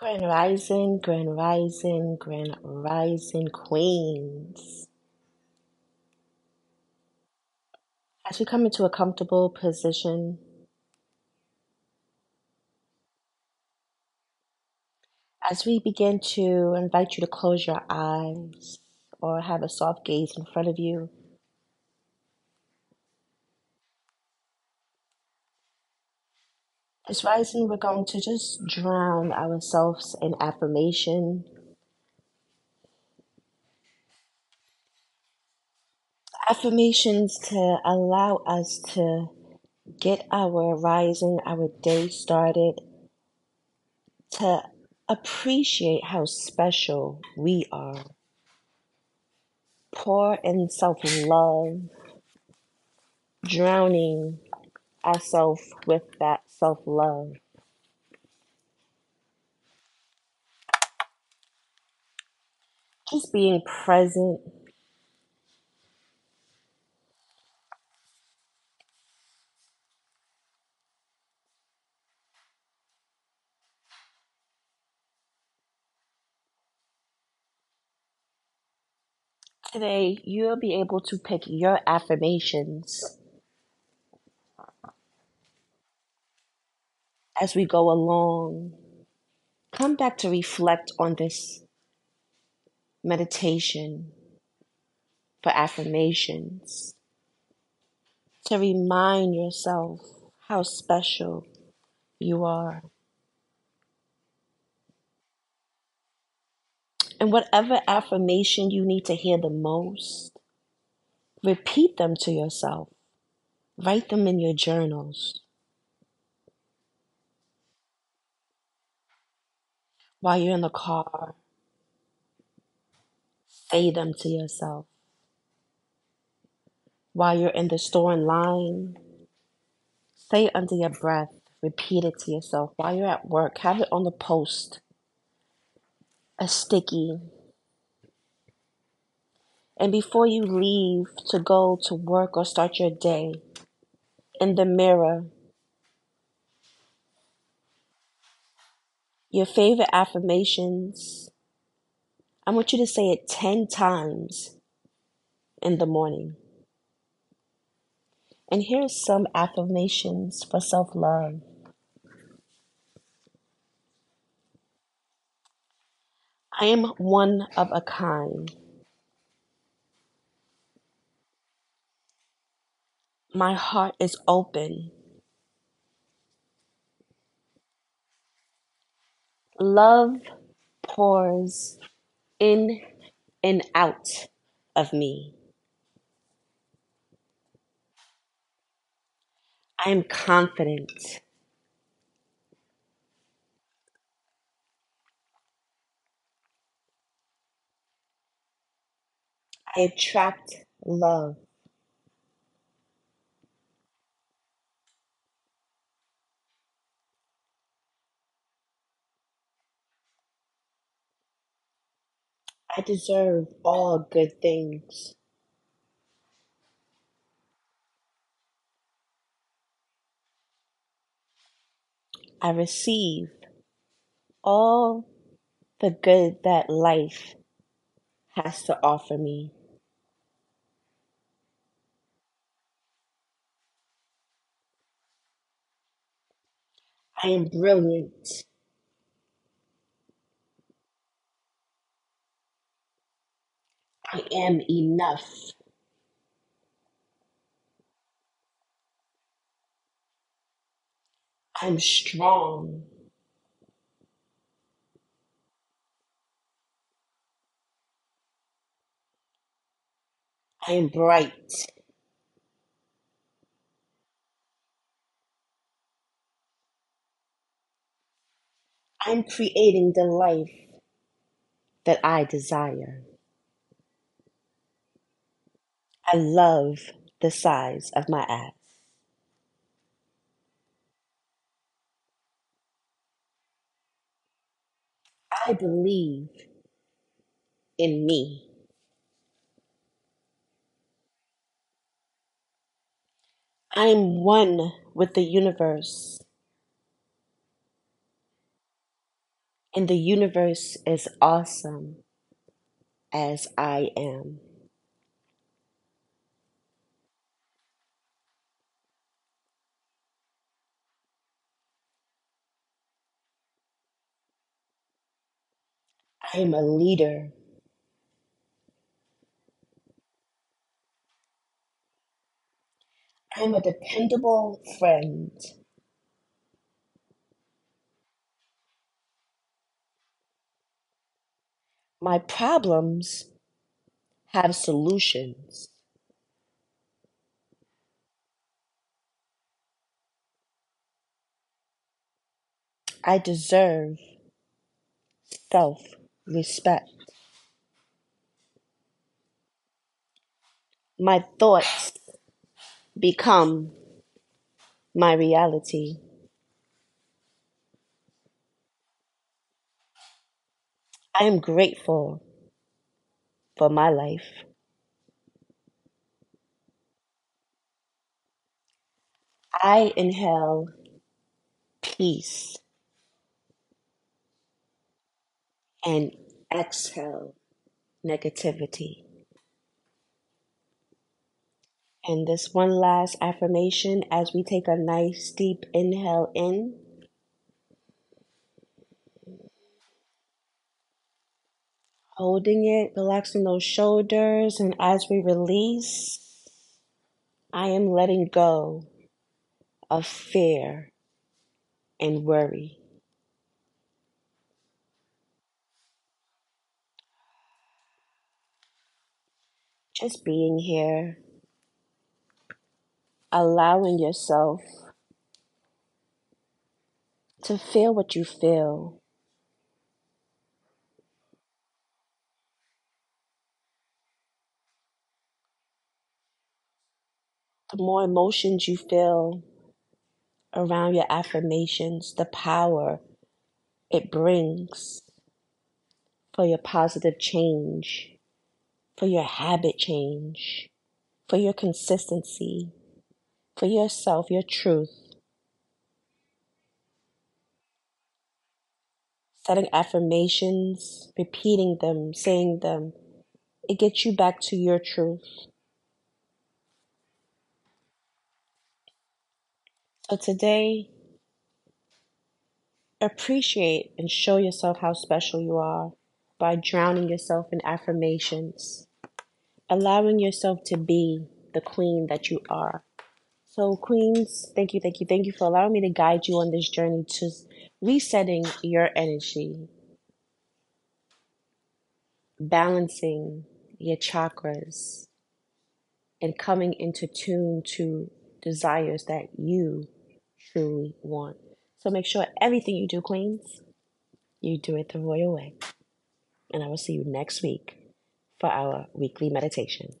Grand Rising, Grand Rising, Grand Rising Queens. As we come into a comfortable position, as we begin to invite you to close your eyes or have a soft gaze in front of you, this rising, we're going to just drown ourselves in affirmation. Affirmations to allow us to get our rising, our day started, to appreciate how special we are. Pour in self love, drowning ourselves with that self love. Just being present. Today, you'll be able to pick your affirmations as we go along. Come back to reflect on this meditation for affirmations to remind yourself how special you are. And whatever affirmation you need to hear the most, repeat them to yourself. Write them in your journals. While you're in the car, say them to yourself. While you're in the store in line, say it under your breath, repeat it to yourself. While you're at work, have it on the post, a sticky. And before you leave to go to work or start your day, in the mirror, your favorite affirmations. I want you to say it 10 times in the morning. And here are some affirmations for self love. I am one of a kind. My heart is open. Love pours in and out of me. I am confident. I attract love. I deserve all good things. I receive all the good that life has to offer me. I am brilliant. I am enough. I'm strong. I am bright. I'm creating the life that I desire. I love the size of my ass. I believe in me. I'm one with the universe. And the universe is awesome as I am. I am a leader. I am a dependable friend. My problems have solutions. I deserve self respect. My thoughts become my reality. I am grateful for my life. I inhale peace and exhale negativity. And this one last affirmation as we take a nice deep inhale in. Holding it, relaxing those shoulders, and as we release, I am letting go of fear and worry. Just being here, allowing yourself to feel what you feel. The more emotions you feel around your affirmations, the power it brings for your positive change, for your habit change, for your consistency, for yourself, your truth. Setting affirmations, repeating them, saying them, it gets you back to your truth. So today, appreciate and show yourself how special you are by drowning yourself in affirmations, allowing yourself to be the queen that you are. So, Queens, thank you, thank you, thank you for allowing me to guide you on this journey to resetting your energy, balancing your chakras, and coming into tune to desires that you truly want. So, make sure everything you do, Queens, you do it the royal way. And I will see you next week for our weekly meditation.